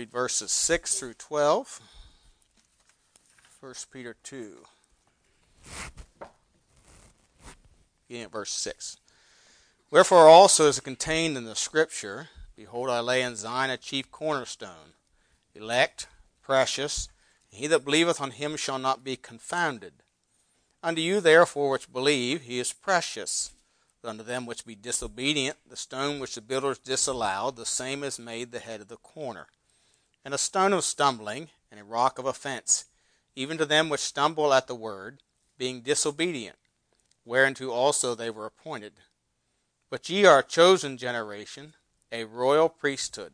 read verses 6 through 12. 1 Peter 2. Beginning at verse 6. Wherefore also is it contained in the Scripture, Behold, I lay in Zion a chief cornerstone, elect, precious, and he that believeth on him shall not be confounded. Unto you therefore which believe, he is precious. But unto them which be disobedient, the stone which the builders disallowed, the same is made the head of the corner. And a stone of stumbling, and a rock of offense, even to them which stumble at the word, being disobedient, whereunto also they were appointed. But ye are a chosen generation, a royal priesthood,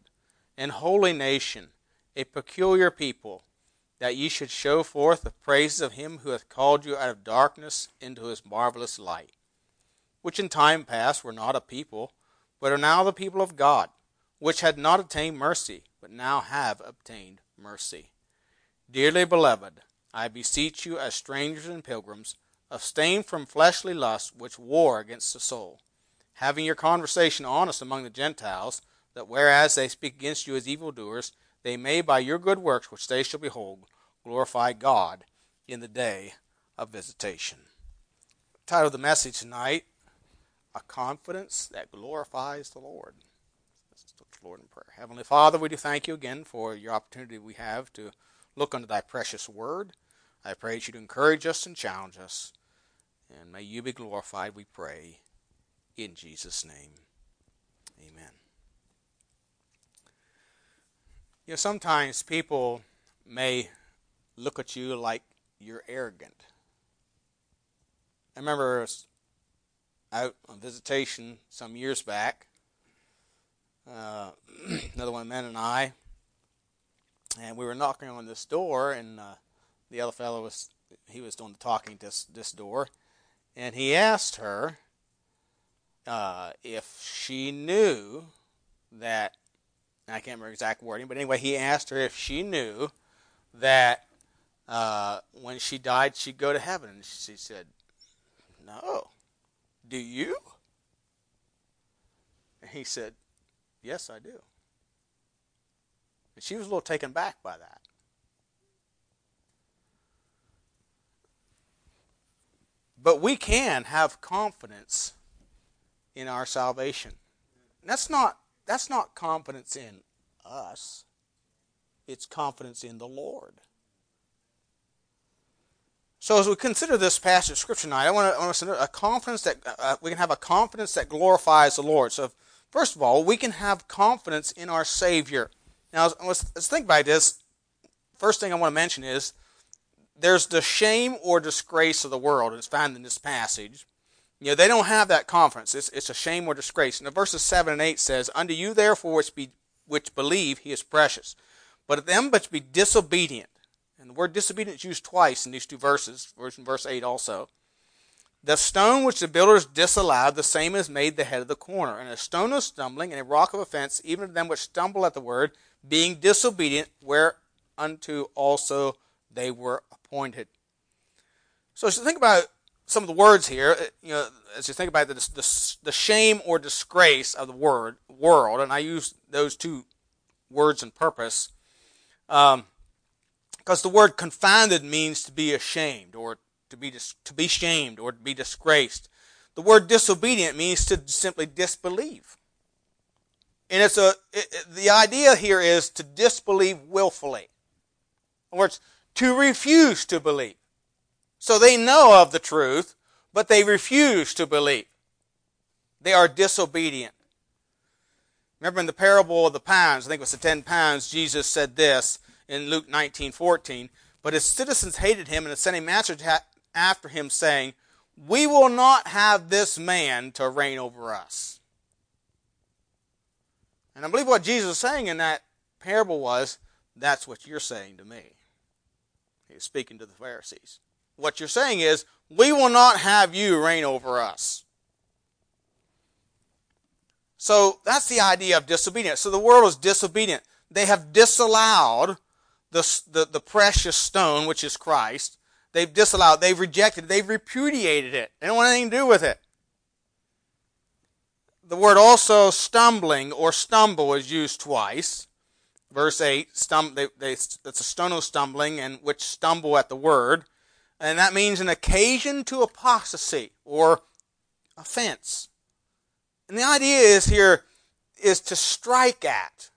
an holy nation, a peculiar people that ye should show forth the praises of him who hath called you out of darkness into his marvelous light, which in time past were not a people, but are now the people of God, which had not obtained mercy, but now have obtained mercy. Dearly beloved, I beseech you as strangers and pilgrims, abstain from fleshly lusts which war against the soul, having your conversation honest among the Gentiles, that whereas they speak against you as evildoers, they may by your good works which they shall behold glorify God in the day of visitation. The title of the message tonight, A Confidence That Glorifies the Lord. Look to the Lord in prayer. Heavenly Father, we do thank you again for your opportunity we have to look unto thy precious word. I pray that you to encourage us and challenge us. And may you be glorified, we pray, in Jesus' name. Amen. You know, sometimes people may look at you like you're arrogant. I remember out on visitation some years back. Uh, another one, men and I, and we were knocking on this door, and uh, the other fellow was he was doing the talking to this, this door, and he asked her uh, if she knew that I can't remember exact wording, but anyway, he asked her if she knew that uh, when she died, she'd go to heaven. And she said, No. Do you? And he said, Yes, I do. And she was a little taken back by that. But we can have confidence in our salvation. That's not that's not confidence in us. It's confidence in the Lord. So as we consider this passage of scripture tonight, I want to, I want to a confidence that uh, we can have a confidence that glorifies the Lord. So first of all, we can have confidence in our Savior. Now let's, let's think about this. First thing I want to mention is there's the shame or disgrace of the world. It's found in this passage. You know, they don't have that confidence. It's, it's a shame or disgrace. And the verses 7 and 8 says, Unto you therefore which, be, which believe he is precious. But of them which be disobedient, and the word disobedient is used twice in these two verses, verse verse 8 also. The stone which the builders disallowed, the same is made the head of the corner, and a stone of stumbling and a rock of offense, even to them which stumble at the word, being disobedient, whereunto also they were appointed. So, as you think about some of the words here, uh, you know, as you think about the, the, the shame or disgrace of the word world, and I use those two words in purpose, um, because the word confounded means to be ashamed or to be dis- to be shamed or to be disgraced. The word disobedient means to simply disbelieve. And it's a it, it, the idea here is to disbelieve willfully. In other words, to refuse to believe. So they know of the truth, but they refuse to believe. They are disobedient. Remember in the parable of the pounds, I think it was the ten pounds, Jesus said this in Luke 19:14, but his citizens hated him and sent a message after him saying, "We will not have this man to reign over us." And I believe what Jesus was saying in that parable was, that's what you're saying to me. He's speaking to the Pharisees. What you're saying is, we will not have you reign over us. So that's the idea of disobedience. So the world is disobedient. They have disallowed the, the, the precious stone, which is Christ. They've disallowed, they've rejected, they've repudiated it. They don't want anything to do with it. The word also stumbling or stumble is used twice. verse 8, stum- they, they, it's a stono stumbling, and which stumble at the word. And that means an occasion to apostasy or offense. And the idea is here is to strike at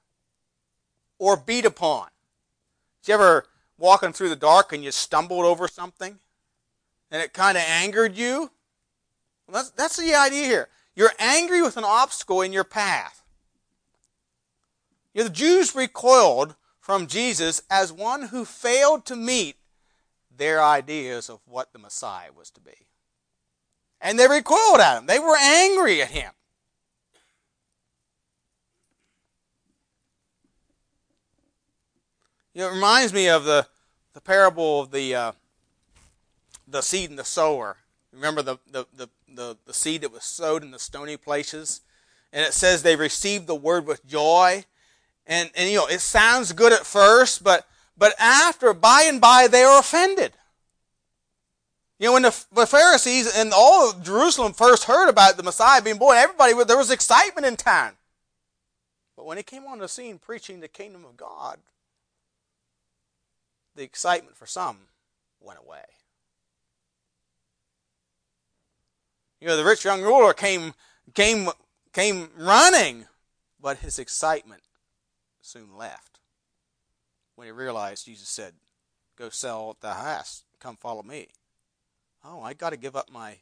or beat upon. Did you ever walking through the dark and you stumbled over something and it kind of angered you? Well, that's, that's the idea here. You're angry with an obstacle in your path. You know, the Jews recoiled from Jesus as one who failed to meet their ideas of what the Messiah was to be. And they recoiled at him. They were angry at him. You know, it reminds me of the, the parable of the, uh, the seed and the sower. Remember the, the, the, the, the seed that was sowed in the stony places? And it says they received the word with joy. And, and you know, it sounds good at first, but, but after, by and by, they are offended. You know, when the, the Pharisees and all of Jerusalem first heard about the Messiah being born, everybody, there was excitement in town. But when he came on the scene preaching the kingdom of God, the excitement for some went away. You know, the rich young ruler came, came, came running, but his excitement soon left when he realized Jesus said, Go sell the house, come follow me. Oh, I got to give up my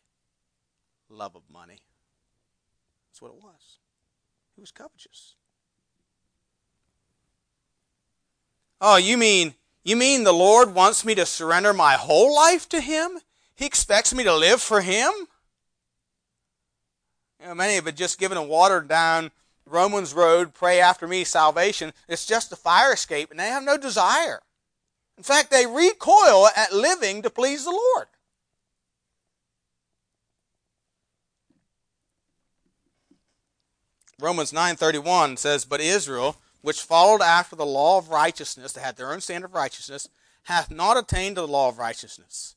love of money. That's what it was. He was covetous. Oh, you mean you mean the Lord wants me to surrender my whole life to him? He expects me to live for him? You know, many have just given a watered down Romans road, pray after me salvation. It's just a fire escape, and they have no desire. In fact, they recoil at living to please the Lord. Romans 9:31 says, "But Israel, which followed after the law of righteousness, that had their own standard of righteousness, hath not attained to the law of righteousness."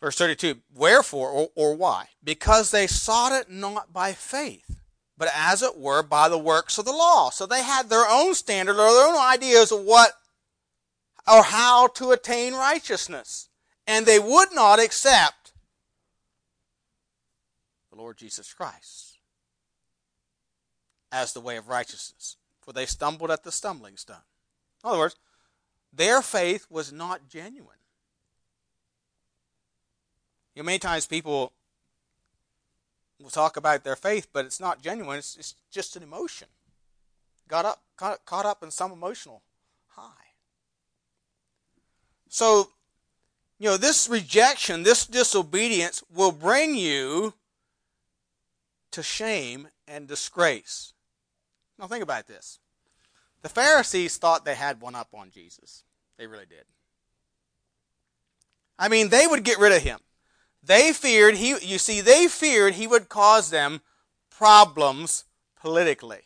Verse 32, "Wherefore or, or why? Because they sought it not by faith, but as it were by the works of the law." So they had their own standard or their own ideas of what or how to attain righteousness, and they would not accept the Lord Jesus Christ as the way of righteousness, for they stumbled at the stumbling stone. In other words, their faith was not genuine. You know, many times people will talk about their faith, but it's not genuine. It's, it's just an emotion. Got up, caught, caught up in some emotional high. So, you know, this rejection, this disobedience will bring you to shame and disgrace. Now, think about this. The Pharisees thought they had one up on Jesus. They really did. I mean, they would get rid of him. They feared he you see they feared he would cause them problems politically.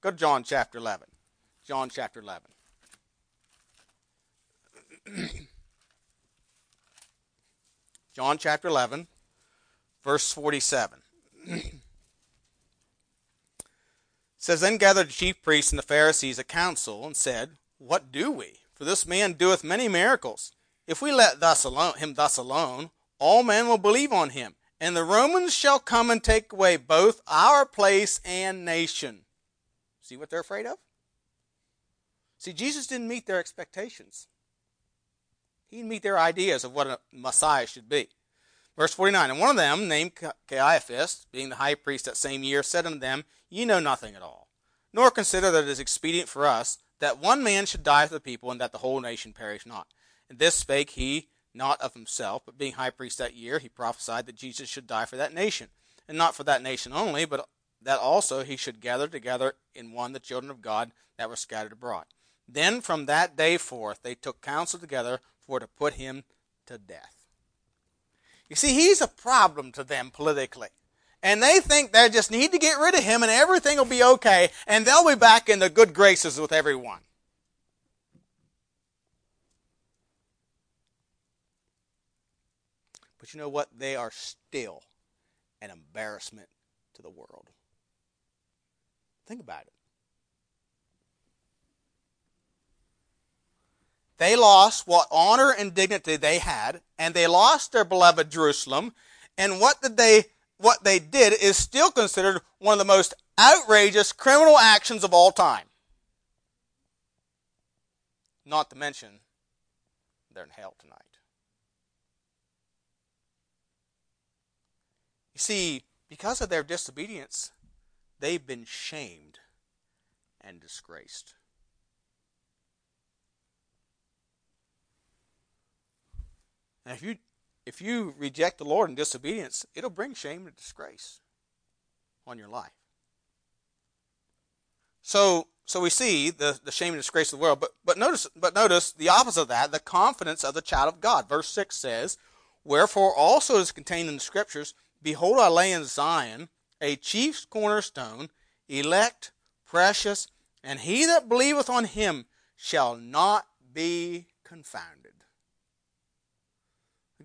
Go to John chapter 11. John chapter 11. John chapter 11 verse 47. says, Then gathered the chief priests and the Pharisees a council, and said, What do we? For this man doeth many miracles. If we let thus alone, him thus alone, all men will believe on him, and the Romans shall come and take away both our place and nation. See what they're afraid of? See, Jesus didn't meet their expectations. He didn't meet their ideas of what a Messiah should be. Verse 49 And one of them, named Caiaphas, being the high priest that same year, said unto them, Ye know nothing at all, nor consider that it is expedient for us that one man should die for the people, and that the whole nation perish not. And this spake he not of himself, but being high priest that year, he prophesied that Jesus should die for that nation, and not for that nation only, but that also he should gather together in one the children of God that were scattered abroad. Then from that day forth they took counsel together for to put him to death. You see, he's a problem to them politically. And they think they just need to get rid of him and everything will be okay and they'll be back in the good graces with everyone. But you know what? They are still an embarrassment to the world. Think about it. They lost what honor and dignity they had, and they lost their beloved Jerusalem. And what did they what they did is still considered one of the most outrageous criminal actions of all time. Not to mention, they're in hell tonight. You see, because of their disobedience, they've been shamed and disgraced. And if you if you reject the Lord in disobedience, it'll bring shame and disgrace on your life. So so we see the, the shame and disgrace of the world, but but notice but notice the opposite of that, the confidence of the child of God. Verse six says, Wherefore also is contained in the scriptures, Behold I lay in Zion a chief cornerstone, elect, precious, and he that believeth on him shall not be confounded.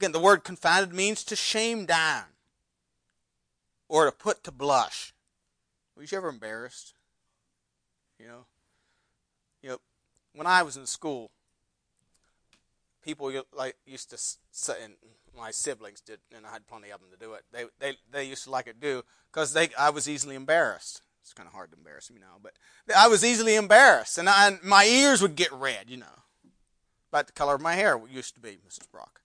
Again, the word confounded means to shame down or to put to blush. Was you ever embarrassed? You know, you know, when I was in school, people like used to say, and my siblings did, and I had plenty of them to do it. They they they used to like it do because they I was easily embarrassed. It's kind of hard to embarrass me now, but I was easily embarrassed, and, I, and my ears would get red. You know, about the color of my hair used to be, Mrs. Brock.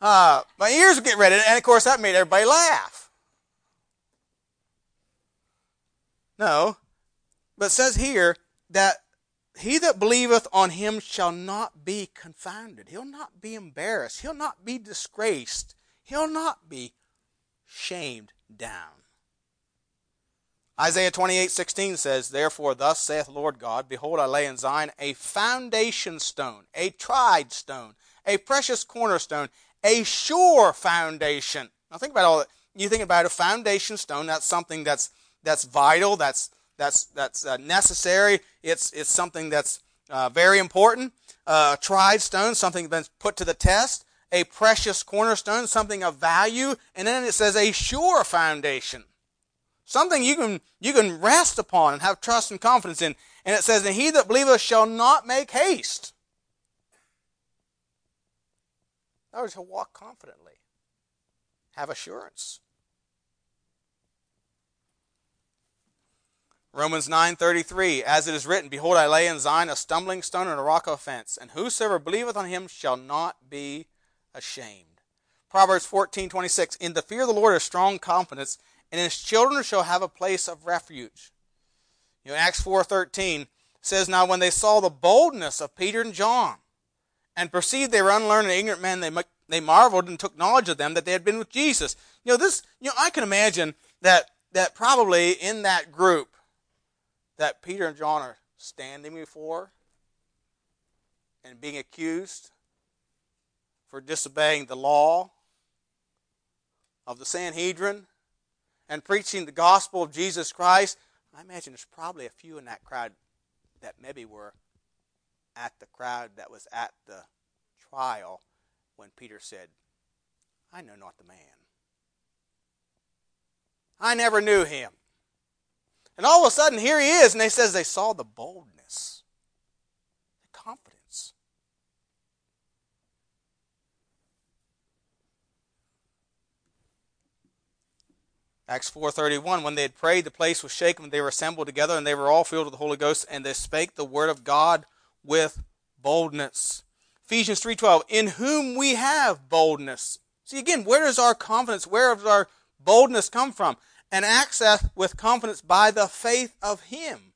Uh, my ears get red, and of course that made everybody laugh. No, but says here that he that believeth on him shall not be confounded. He'll not be embarrassed. He'll not be disgraced. He'll not be shamed down. Isaiah 28 16 says, Therefore, thus saith Lord God, Behold, I lay in Zion a foundation stone, a tried stone, a precious cornerstone, a sure foundation. Now think about all that. You think about a foundation stone, that's something that's that's vital, that's that's that's uh, necessary. It's it's something that's uh, very important. Uh, tried stone, something that's put to the test. A precious cornerstone, something of value, and then it says a sure foundation, something you can you can rest upon and have trust and confidence in. And it says, "And he that believeth shall not make haste." In other words, he'll walk confidently, have assurance. Romans 9:33 As it is written behold I lay in Zion a stumbling stone and a rock of offense and whosoever believeth on him shall not be ashamed. Proverbs 14:26 In the fear of the Lord is strong confidence and his children shall have a place of refuge. You know Acts 4:13 says now when they saw the boldness of Peter and John and perceived they were unlearned and ignorant men, they, they marveled and took knowledge of them that they had been with Jesus. You know, this, you know, I can imagine that, that probably in that group that Peter and John are standing before and being accused for disobeying the law of the Sanhedrin and preaching the gospel of Jesus Christ. I imagine there's probably a few in that crowd that maybe were at the crowd that was at the trial when Peter said, I know not the man. I never knew him. And all of a sudden, here he is, and they says they saw the boldness, the confidence. Acts 4.31, when they had prayed, the place was shaken, they were assembled together, and they were all filled with the Holy Ghost, and they spake the word of God with boldness. Ephesians 3:12, in whom we have boldness. See again, where does our confidence, where does our boldness come from? And access with confidence by the faith of him.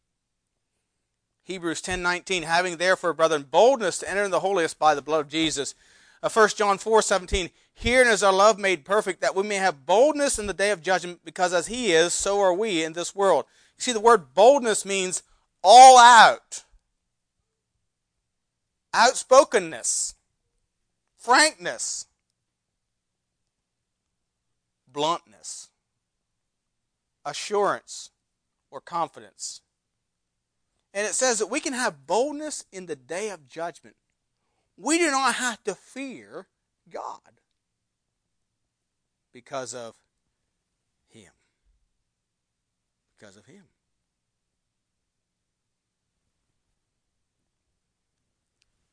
Hebrews 10:19, having therefore, brethren, boldness to enter in the holiest by the blood of Jesus. Uh, 1 John 4:17, herein is our love made perfect, that we may have boldness in the day of judgment, because as he is, so are we in this world. You see, the word boldness means all out outspokenness, frankness, bluntness, assurance, or confidence. And it says that we can have boldness in the day of judgment. We do not have to fear God because of Him. Because of Him.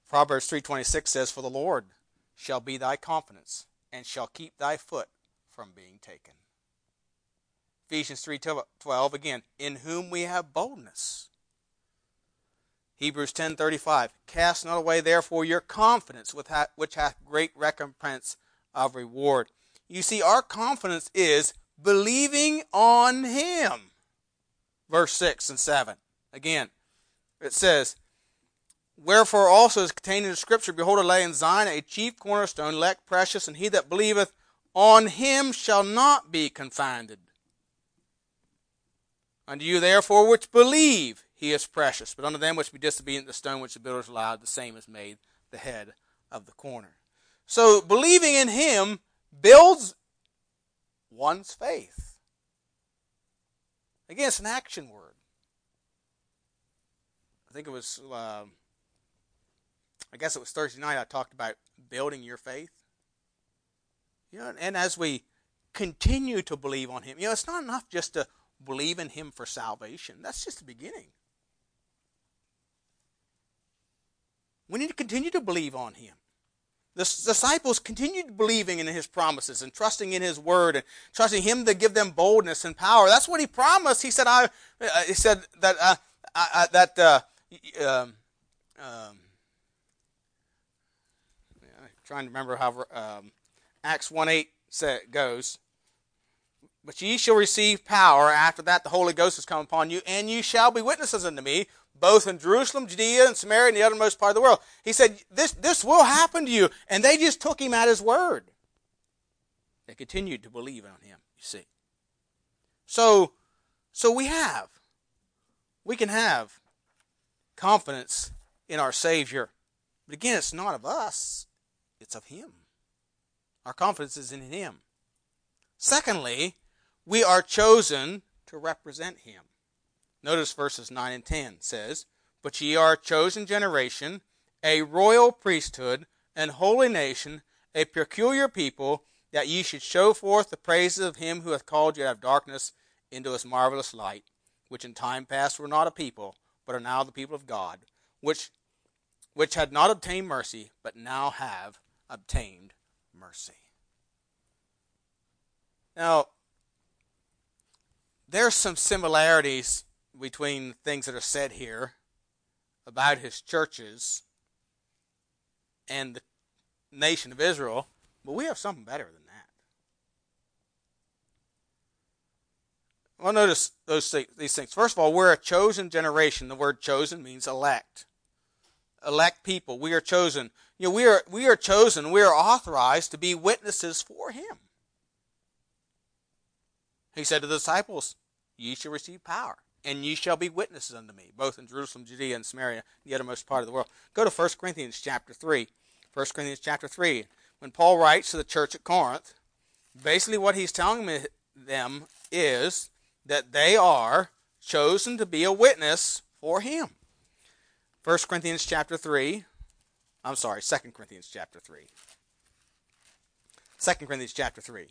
Proverbs 3:26 says, "For the Lord shall be thy confidence, and shall keep thy foot from being taken." Ephesians 3:12 again, "In whom we have boldness." Hebrews 10:35, "Cast not away therefore your confidence, which hath great recompense of reward." You see, our confidence is believing on Him. Verse 6 and 7. Again, it says, Wherefore also is contained in the Scripture, Behold, I lay in Zion a chief cornerstone, elect precious, and he that believeth on him shall not be confounded. Unto you therefore which believe, he is precious. But unto them which be disobedient, the stone which the builders allowed, the same is made the head of the corner. So believing in him builds one's faith. Again, it's an action word. I think it was, uh, I guess it was Thursday night I talked about building your faith. You know, and as we continue to believe on Him, you know, it's not enough just to believe in Him for salvation. That's just the beginning. We need to continue to believe on Him. The disciples continued believing in his promises and trusting in his word and trusting him to give them boldness and power. That's what he promised. He said, "I." Uh, he said that uh, uh, that uh, um, um, trying to remember how um, Acts one eight goes. But ye shall receive power. After that, the Holy Ghost has come upon you, and you shall be witnesses unto me both in Jerusalem, Judea, and Samaria, and the uttermost part of the world. He said, this, this will happen to you. And they just took him at his word. They continued to believe on him, you see. So, so we have, we can have confidence in our Savior. But again, it's not of us, it's of Him. Our confidence is in Him. Secondly, we are chosen to represent Him. Notice verses 9 and 10 says, But ye are a chosen generation, a royal priesthood, an holy nation, a peculiar people, that ye should show forth the praises of him who hath called you out of darkness into his marvelous light, which in time past were not a people, but are now the people of God, which which had not obtained mercy, but now have obtained mercy. Now, there's some similarities between things that are said here about his churches and the nation of Israel, but we have something better than that. Well, notice those these things. First of all, we're a chosen generation. The word chosen means elect. Elect people. We are chosen. You know, we are we are chosen. We are authorized to be witnesses for Him. He said to the disciples, "Ye shall receive power." and ye shall be witnesses unto me, both in Jerusalem, Judea, and Samaria, the uttermost part of the world. Go to 1 Corinthians chapter 3. 1 Corinthians chapter 3. When Paul writes to the church at Corinth, basically what he's telling them is that they are chosen to be a witness for him. 1 Corinthians chapter 3. I'm sorry, 2 Corinthians chapter 3. 2 Corinthians chapter 3.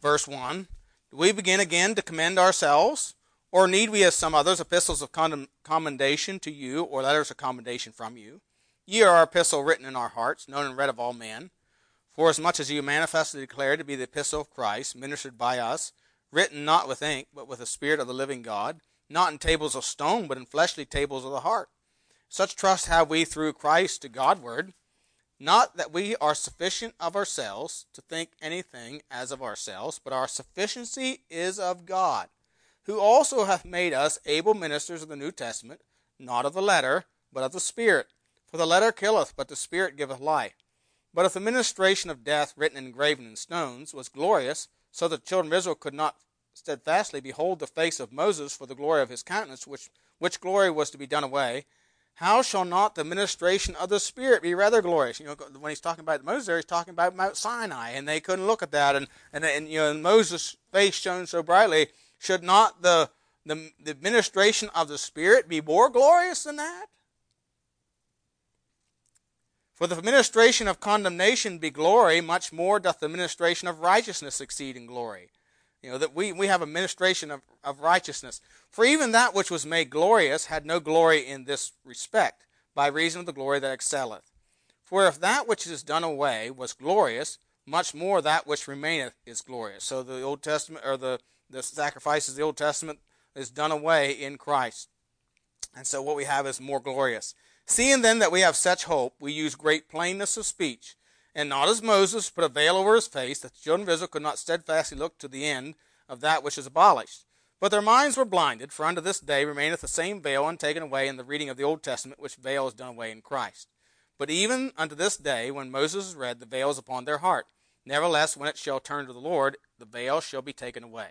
Verse 1. Do we begin again to commend ourselves? Or need we, as some others, epistles of commendation to you, or letters of commendation from you? Ye are our epistle written in our hearts, known and read of all men. For as much as you manifestly declare to be the epistle of Christ, ministered by us, written not with ink, but with the Spirit of the living God, not in tables of stone, but in fleshly tables of the heart. Such trust have we through Christ to Godward, not that we are sufficient of ourselves to think anything as of ourselves, but our sufficiency is of God who also hath made us able ministers of the New Testament, not of the letter, but of the Spirit. For the letter killeth, but the Spirit giveth life. But if the ministration of death written and graven in stones was glorious, so that the children of Israel could not steadfastly behold the face of Moses for the glory of his countenance, which, which glory was to be done away, how shall not the ministration of the Spirit be rather glorious? You know, when he's talking about Moses, he's talking about Mount Sinai, and they couldn't look at that, and and, and you know, Moses' face shone so brightly should not the, the, the administration of the Spirit be more glorious than that? For the ministration of condemnation be glory, much more doth the ministration of righteousness exceed in glory. You know, that we, we have a ministration of, of righteousness. For even that which was made glorious had no glory in this respect, by reason of the glory that excelleth. For if that which is done away was glorious, much more that which remaineth is glorious. So the Old Testament or the, the sacrifices of the Old Testament is done away in Christ. And so what we have is more glorious. Seeing then that we have such hope, we use great plainness of speech, and not as Moses put a veil over his face, that the children of Israel could not steadfastly look to the end of that which is abolished. But their minds were blinded, for unto this day remaineth the same veil untaken away in the reading of the Old Testament, which veil is done away in Christ. But even unto this day, when Moses is read, the veil is upon their heart. Nevertheless, when it shall turn to the Lord, the veil shall be taken away.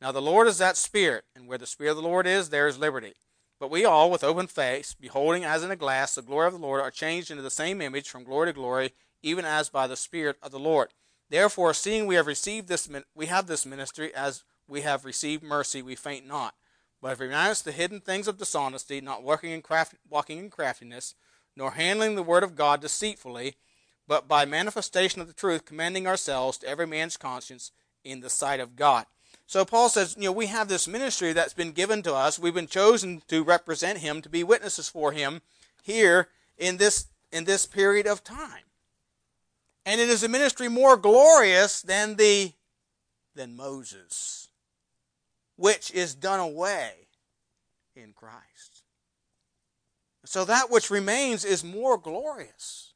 Now the Lord is that Spirit, and where the Spirit of the Lord is, there is liberty. But we all, with open face, beholding as in a glass the glory of the Lord, are changed into the same image from glory to glory, even as by the Spirit of the Lord. Therefore, seeing we have received this, we have this ministry, as we have received mercy, we faint not. But if we renounce the hidden things of dishonesty, not working in craft, walking in craftiness, nor handling the word of God deceitfully, but by manifestation of the truth, commending ourselves to every man's conscience in the sight of God. So Paul says, you know, we have this ministry that's been given to us. We've been chosen to represent him, to be witnesses for him here in this in this period of time. And it is a ministry more glorious than the than Moses, which is done away in Christ. So that which remains is more glorious.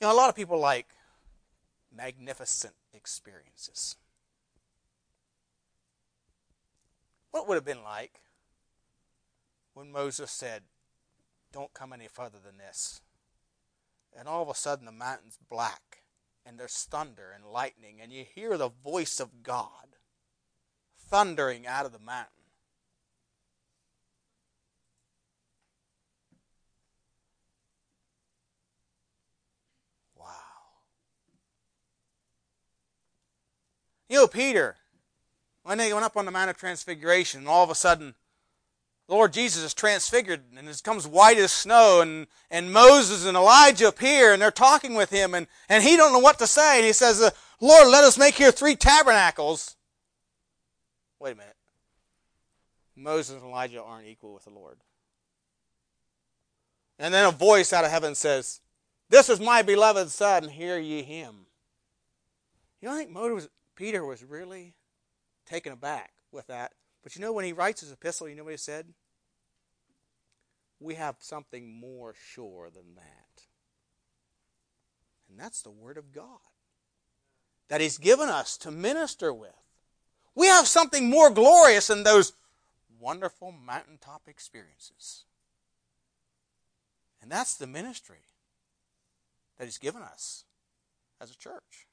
You know, a lot of people like magnificent experiences. What would have been like when Moses said, Don't come any further than this? And all of a sudden the mountain's black, and there's thunder and lightning, and you hear the voice of God thundering out of the mountain. Wow. You know, Peter, when they went up on the Mount of Transfiguration, and all of a sudden, the Lord Jesus is transfigured and it comes white as snow, and, and Moses and Elijah appear and they're talking with him, and, and he don't know what to say, and he says, uh, Lord, let us make here three tabernacles. Wait a minute. Moses and Elijah aren't equal with the Lord. And then a voice out of heaven says, This is my beloved Son, hear ye him. You don't think Peter was really taken aback with that. But you know, when he writes his epistle, you know what he said? We have something more sure than that. And that's the Word of God that He's given us to minister with. We have something more glorious than those wonderful mountaintop experiences. And that's the ministry that He's given us as a church.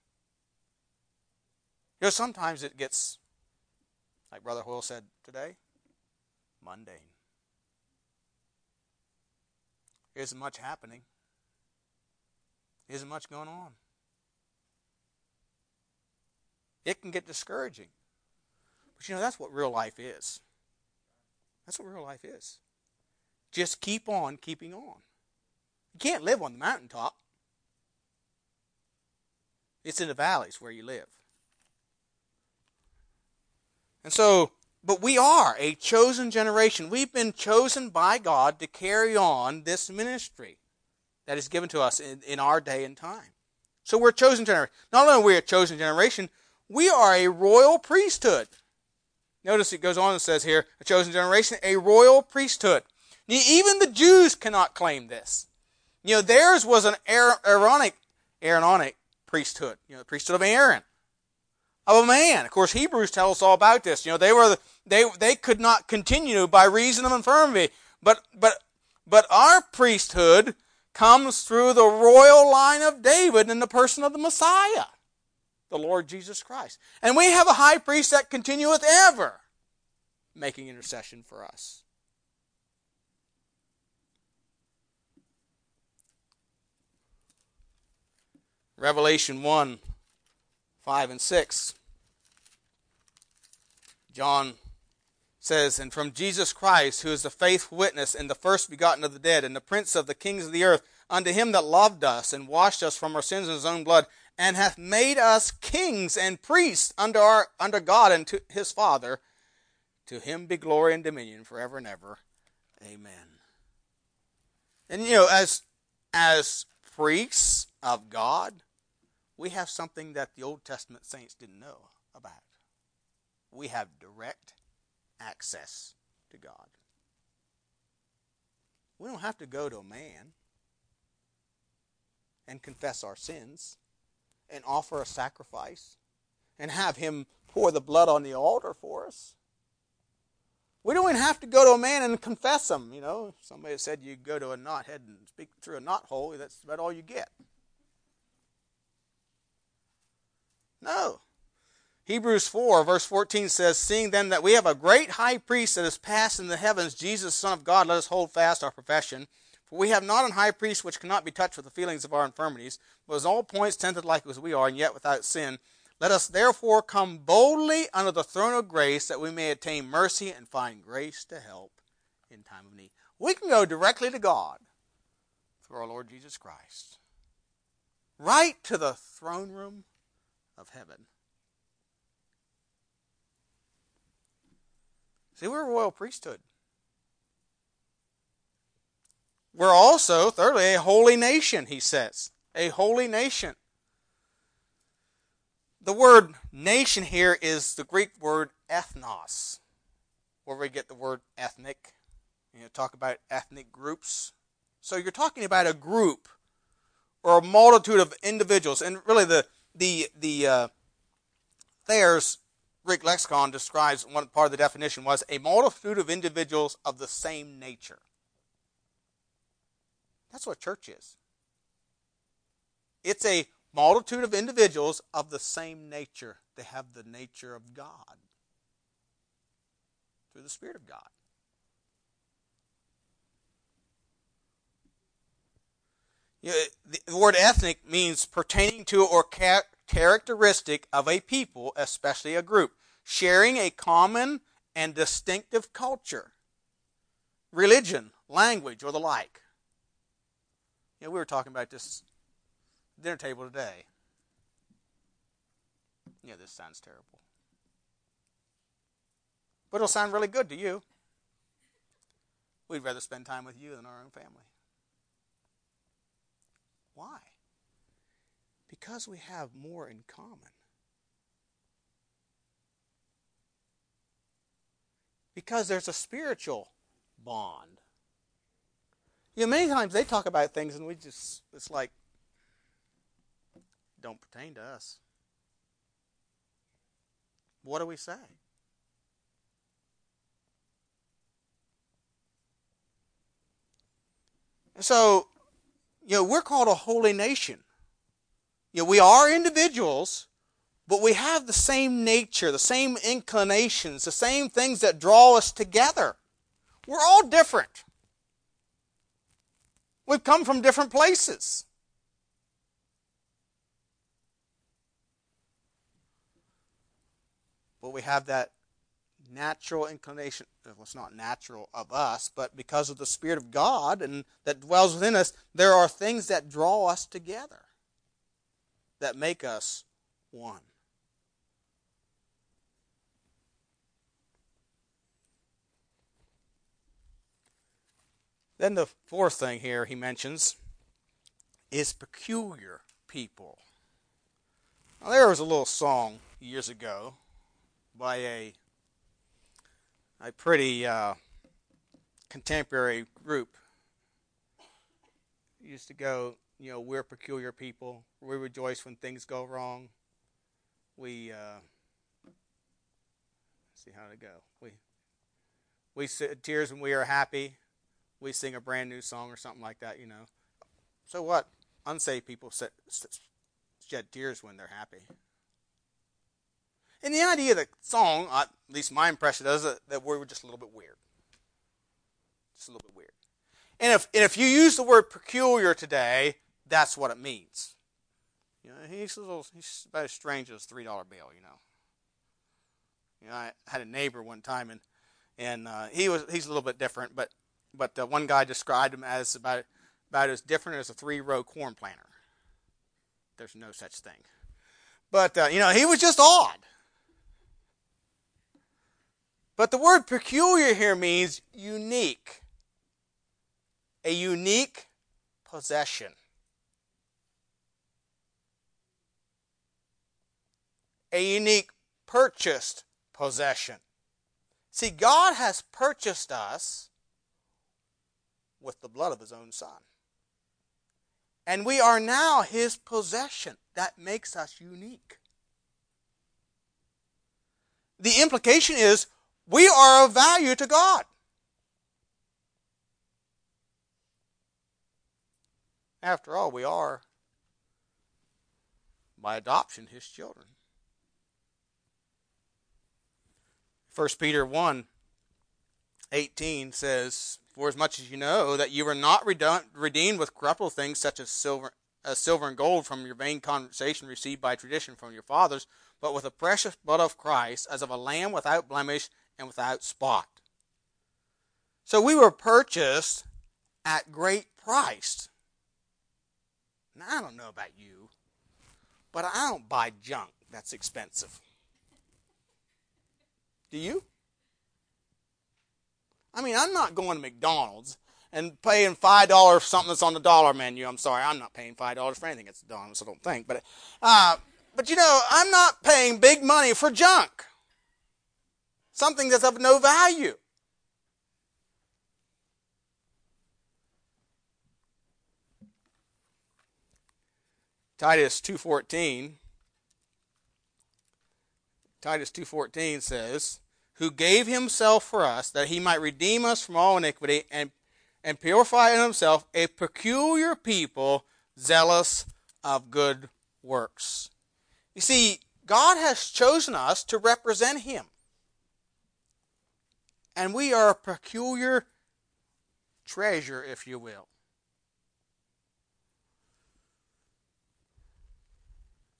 You know, sometimes it gets, like Brother Hoyle said today, mundane. Isn't much happening. Isn't much going on. It can get discouraging. But you know, that's what real life is. That's what real life is. Just keep on keeping on. You can't live on the mountaintop. It's in the valleys where you live. And so, but we are a chosen generation. We've been chosen by God to carry on this ministry that is given to us in, in our day and time. So we're a chosen generation. Not only are we a chosen generation, we are a royal priesthood. Notice it goes on and says here, a chosen generation, a royal priesthood. Even the Jews cannot claim this. You know, theirs was an Aaronic, Aaronic priesthood, you know, the priesthood of Aaron of a man. Of course, Hebrews tell us all about this. You know, they were they they could not continue by reason of infirmity. But but but our priesthood comes through the royal line of David in the person of the Messiah, the Lord Jesus Christ. And we have a high priest that continueth ever making intercession for us. Revelation 1 5 and 6. John says, And from Jesus Christ, who is the faithful witness and the first begotten of the dead, and the prince of the kings of the earth, unto him that loved us and washed us from our sins in his own blood, and hath made us kings and priests under, our, under God and to his Father, to him be glory and dominion forever and ever. Amen. And you know, as as priests of God, we have something that the Old Testament saints didn't know about. We have direct access to God. We don't have to go to a man and confess our sins and offer a sacrifice and have him pour the blood on the altar for us. We don't even have to go to a man and confess them. You know, somebody said you go to a knothead and speak through a knothole. That's about all you get. No. Hebrews 4, verse 14 says, Seeing then that we have a great high priest that is passed in the heavens, Jesus, Son of God, let us hold fast our profession. For we have not an high priest which cannot be touched with the feelings of our infirmities, but as all points tempted like as we are, and yet without sin. Let us therefore come boldly under the throne of grace that we may attain mercy and find grace to help in time of need. We can go directly to God through our Lord Jesus Christ. Right to the throne room of heaven. See, we're a royal priesthood. We're also, thirdly, a holy nation, he says. A holy nation. The word nation here is the Greek word ethnos, where we get the word ethnic. You know, talk about ethnic groups. So you're talking about a group or a multitude of individuals, and really the the the uh, Thayer's Greek lexicon describes one part of the definition was a multitude of individuals of the same nature. That's what church is. It's a multitude of individuals of the same nature. They have the nature of God through the Spirit of God. You know, the word ethnic means pertaining to or characteristic of a people, especially a group, sharing a common and distinctive culture, religion, language, or the like. You know, we were talking about this dinner table today. Yeah, this sounds terrible. But it'll sound really good to you. We'd rather spend time with you than our own family. Why? Because we have more in common. Because there's a spiritual bond. You know, many times they talk about things and we just, it's like, don't pertain to us. What do we say? So, you know, we're called a holy nation. You know, we are individuals, but we have the same nature, the same inclinations, the same things that draw us together. We're all different. We've come from different places. But we have that natural inclination. Well, it's not natural of us, but because of the Spirit of God and that dwells within us, there are things that draw us together, that make us one. Then the fourth thing here he mentions is peculiar people. Now, there was a little song years ago by a a pretty uh, contemporary group. used to go, you know, we're peculiar people. We rejoice when things go wrong. We uh, see how to go. We we tears when we are happy. We sing a brand new song or something like that, you know. So what? Unsaved people shed tears when they're happy. And the idea of the song, at least my impression is that, we were just a little bit weird. Just a little bit weird. And if, and if you use the word peculiar today, that's what it means. You know, he's, a little, he's about as strange as a $3 bill, you know. You know, I had a neighbor one time, and, and uh, he was he's a little bit different, but, but uh, one guy described him as about, about as different as a three-row corn planter. There's no such thing. But, uh, you know, he was just odd. But the word peculiar here means unique, a unique possession. A unique purchased possession. See, God has purchased us with the blood of his own son. And we are now his possession. That makes us unique. The implication is we are of value to God. After all, we are, by adoption, his children. 1 Peter 1 18 says, For as much as you know that you were not redeemed with corruptible things such as silver, as silver and gold from your vain conversation received by tradition from your fathers, but with the precious blood of Christ, as of a lamb without blemish and without spot. So we were purchased at great price. Now, I don't know about you, but I don't buy junk that's expensive. Do you? I mean, I'm not going to McDonald's and paying five dollars for something that's on the dollar menu. I'm sorry, I'm not paying five dollars for anything at McDonald's. I don't think, but uh, but you know, I'm not paying big money for junk, something that's of no value. Titus 2:14 Titus 2:14 says, "Who gave himself for us that he might redeem us from all iniquity and and purify in himself a peculiar people zealous of good works." You see, God has chosen us to represent him. And we are a peculiar treasure, if you will.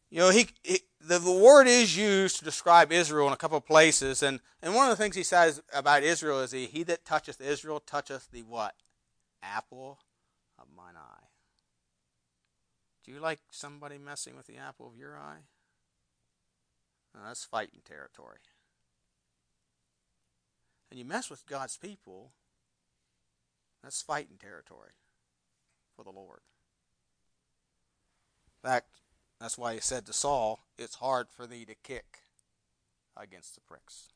You know, he, he the, the word is used to describe Israel in a couple of places, and, and one of the things he says about Israel is he, he that toucheth Israel toucheth the what? Apple of mine eye. Do you like somebody messing with the apple of your eye? that's fighting territory. And you mess with God's people, that's fighting territory for the Lord. In fact, that's why he said to Saul, It's hard for thee to kick against the pricks.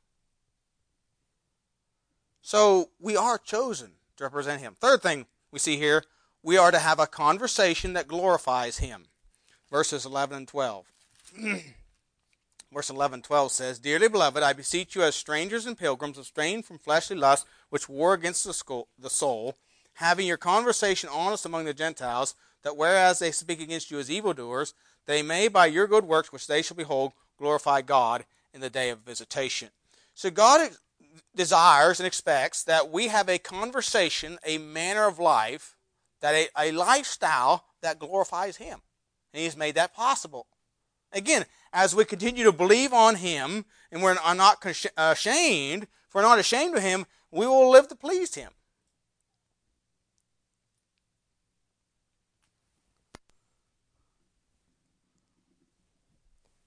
So we are chosen to represent him. Third thing we see here, we are to have a conversation that glorifies him. Verses 11 and 12. Verse 11 12 says, Dearly beloved, I beseech you as strangers and pilgrims, abstain from fleshly lusts which war against the soul, having your conversation honest among the Gentiles, that whereas they speak against you as evildoers, they may, by your good works, which they shall behold, glorify God in the day of visitation. So God desires and expects that we have a conversation, a manner of life, that a, a lifestyle that glorifies Him. And He's made that possible. Again, as we continue to believe on Him and we're not uh, ashamed, if we're not ashamed of Him, we will live to please Him.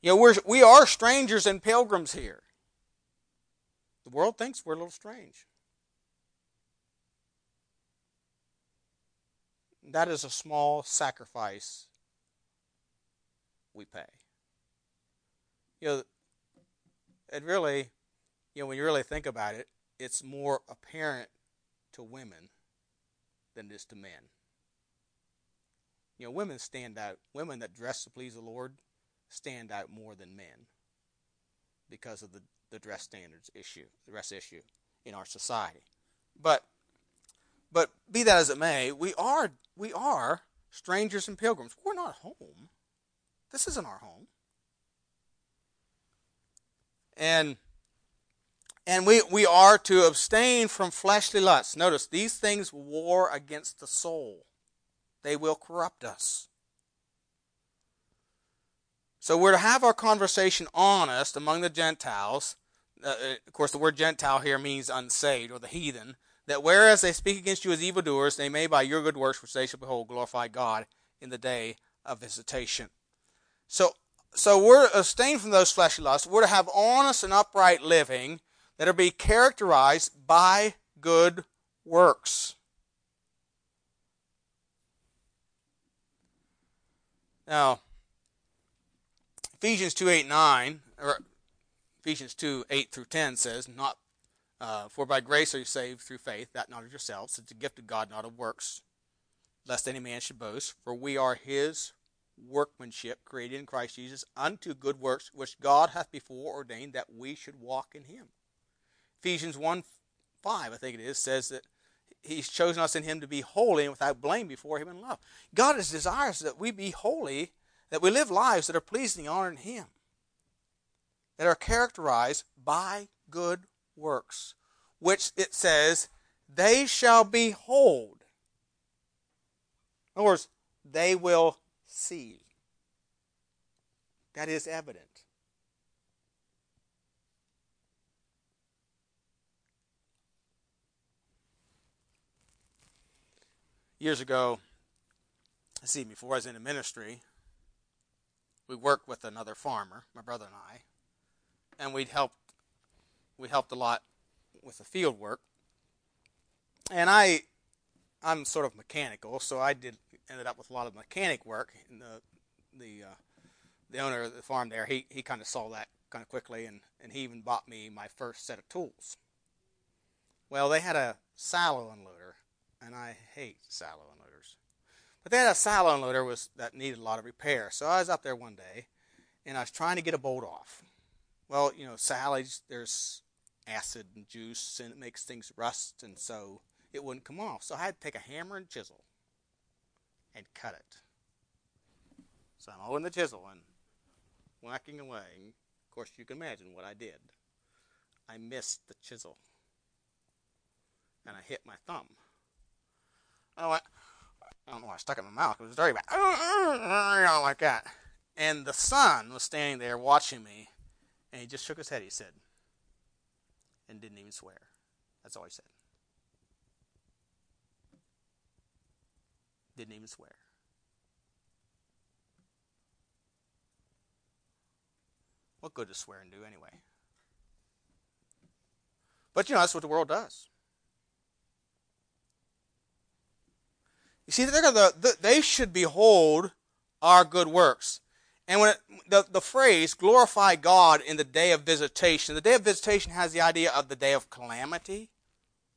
You know, we're, we are strangers and pilgrims here. The world thinks we're a little strange. That is a small sacrifice we pay. You know, it really, you know, when you really think about it, it's more apparent to women than it is to men. You know, women stand out. Women that dress to please the Lord stand out more than men because of the, the dress standards issue, the dress issue in our society. But but be that as it may, we are we are strangers and pilgrims. We're not home. This isn't our home. And and we, we are to abstain from fleshly lusts. Notice these things war against the soul. They will corrupt us. So we're to have our conversation honest among the Gentiles. Uh, uh, of course, the word Gentile here means unsaved or the heathen. That whereas they speak against you as evildoers, they may by your good works, which they shall behold, glorify God in the day of visitation. So, so we're abstained from those fleshly lusts. We're to have honest and upright living that are be characterized by good works. Now, Ephesians 2 8 9, or Ephesians 2 8 through 10 says, not, uh, For by grace are you saved through faith, that not of yourselves. It's a gift of God, not of works, lest any man should boast. For we are his workmanship, created in Christ Jesus, unto good works, which God hath before ordained that we should walk in him. Ephesians 1 5, I think it is, says that He's chosen us in Him to be holy and without blame before Him in love. God is desirous that we be holy, that we live lives that are pleasing and honoring Him, that are characterized by good works, which it says, they shall behold. In other words, they will see. That is evident. years ago, see, before I was in the ministry, we worked with another farmer, my brother and I, and we'd helped we helped a lot with the field work. And I I'm sort of mechanical, so I did ended up with a lot of mechanic work. And the the uh, the owner of the farm there, he he kind of saw that kind of quickly, and and he even bought me my first set of tools. Well, they had a silo unloader and I hate silo unloaders. But they had a silo unloader was that needed a lot of repair. So I was up there one day, and I was trying to get a bolt off. Well, you know, silage there's acid and juice, and it makes things rust, and so it wouldn't come off. So I had to take a hammer and chisel and cut it. So I'm holding the chisel and whacking away. Of course, you can imagine what I did. I missed the chisel, and I hit my thumb. I don't, I don't know why I stuck it in my mouth. It was bad. You like that. And the son was standing there watching me, and he just shook his head, he said, and didn't even swear. That's all he said. Didn't even swear. What good does swearing do anyway? But you know, that's what the world does. You see, they're the, the, they should behold our good works. And when it, the, the phrase glorify God in the day of visitation, the day of visitation has the idea of the day of calamity,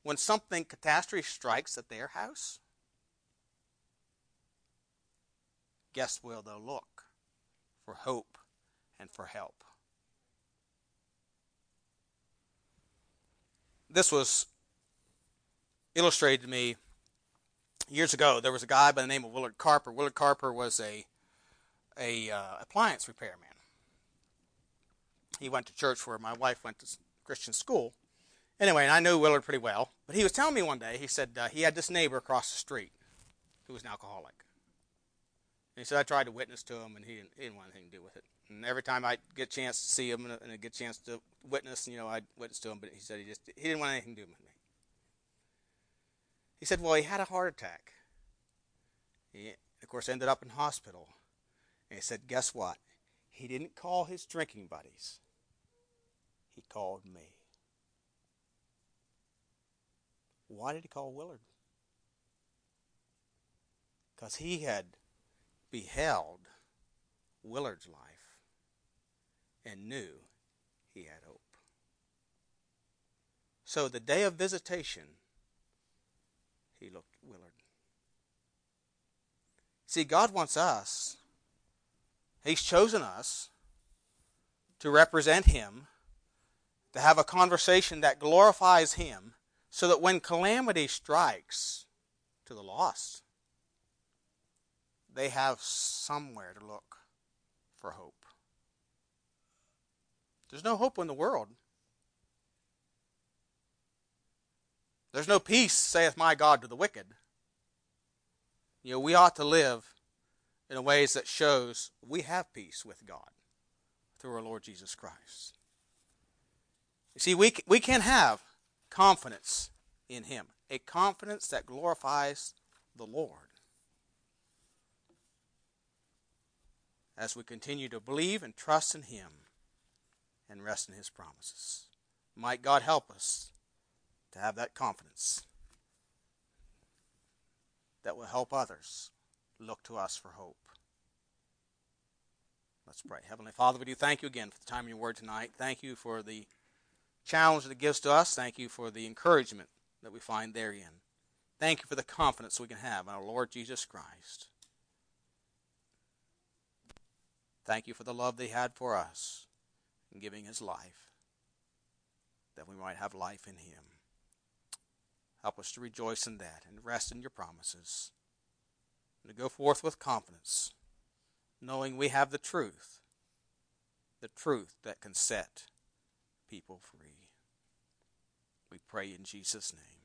when something catastrophe strikes at their house. Guess where they'll look for hope and for help. This was illustrated to me years ago, there was a guy by the name of Willard Carper. Willard Carper was a a uh, appliance repairman. He went to church where my wife went to Christian school. Anyway, and I knew Willard pretty well. But he was telling me one day, he said uh, he had this neighbor across the street who was an alcoholic. And he said I tried to witness to him, and he didn't, he didn't want anything to do with it. And every time I get a chance to see him and, and get a chance to witness, you know, I'd witness to him. But he said he just he didn't want anything to do with me. He said, well, he had a heart attack. He, of course, ended up in hospital. And he said, guess what? He didn't call his drinking buddies. He called me. Why did he call Willard? Because he had beheld Willard's life and knew he had hope. So the day of visitation he looked Willard. See, God wants us, He's chosen us to represent Him, to have a conversation that glorifies Him, so that when calamity strikes to the lost, they have somewhere to look for hope. There's no hope in the world. There's no peace, saith my God, to the wicked. You know, we ought to live in a ways that shows we have peace with God through our Lord Jesus Christ. You see, we, we can have confidence in Him, a confidence that glorifies the Lord. As we continue to believe and trust in Him and rest in His promises. Might God help us to have that confidence that will help others look to us for hope. Let's pray. Heavenly Father, we do thank you again for the time of your word tonight. Thank you for the challenge that it gives to us. Thank you for the encouragement that we find therein. Thank you for the confidence we can have in our Lord Jesus Christ. Thank you for the love they had for us in giving his life, that we might have life in him. Help us to rejoice in that and rest in your promises, and to go forth with confidence, knowing we have the truth, the truth that can set people free. We pray in Jesus' name.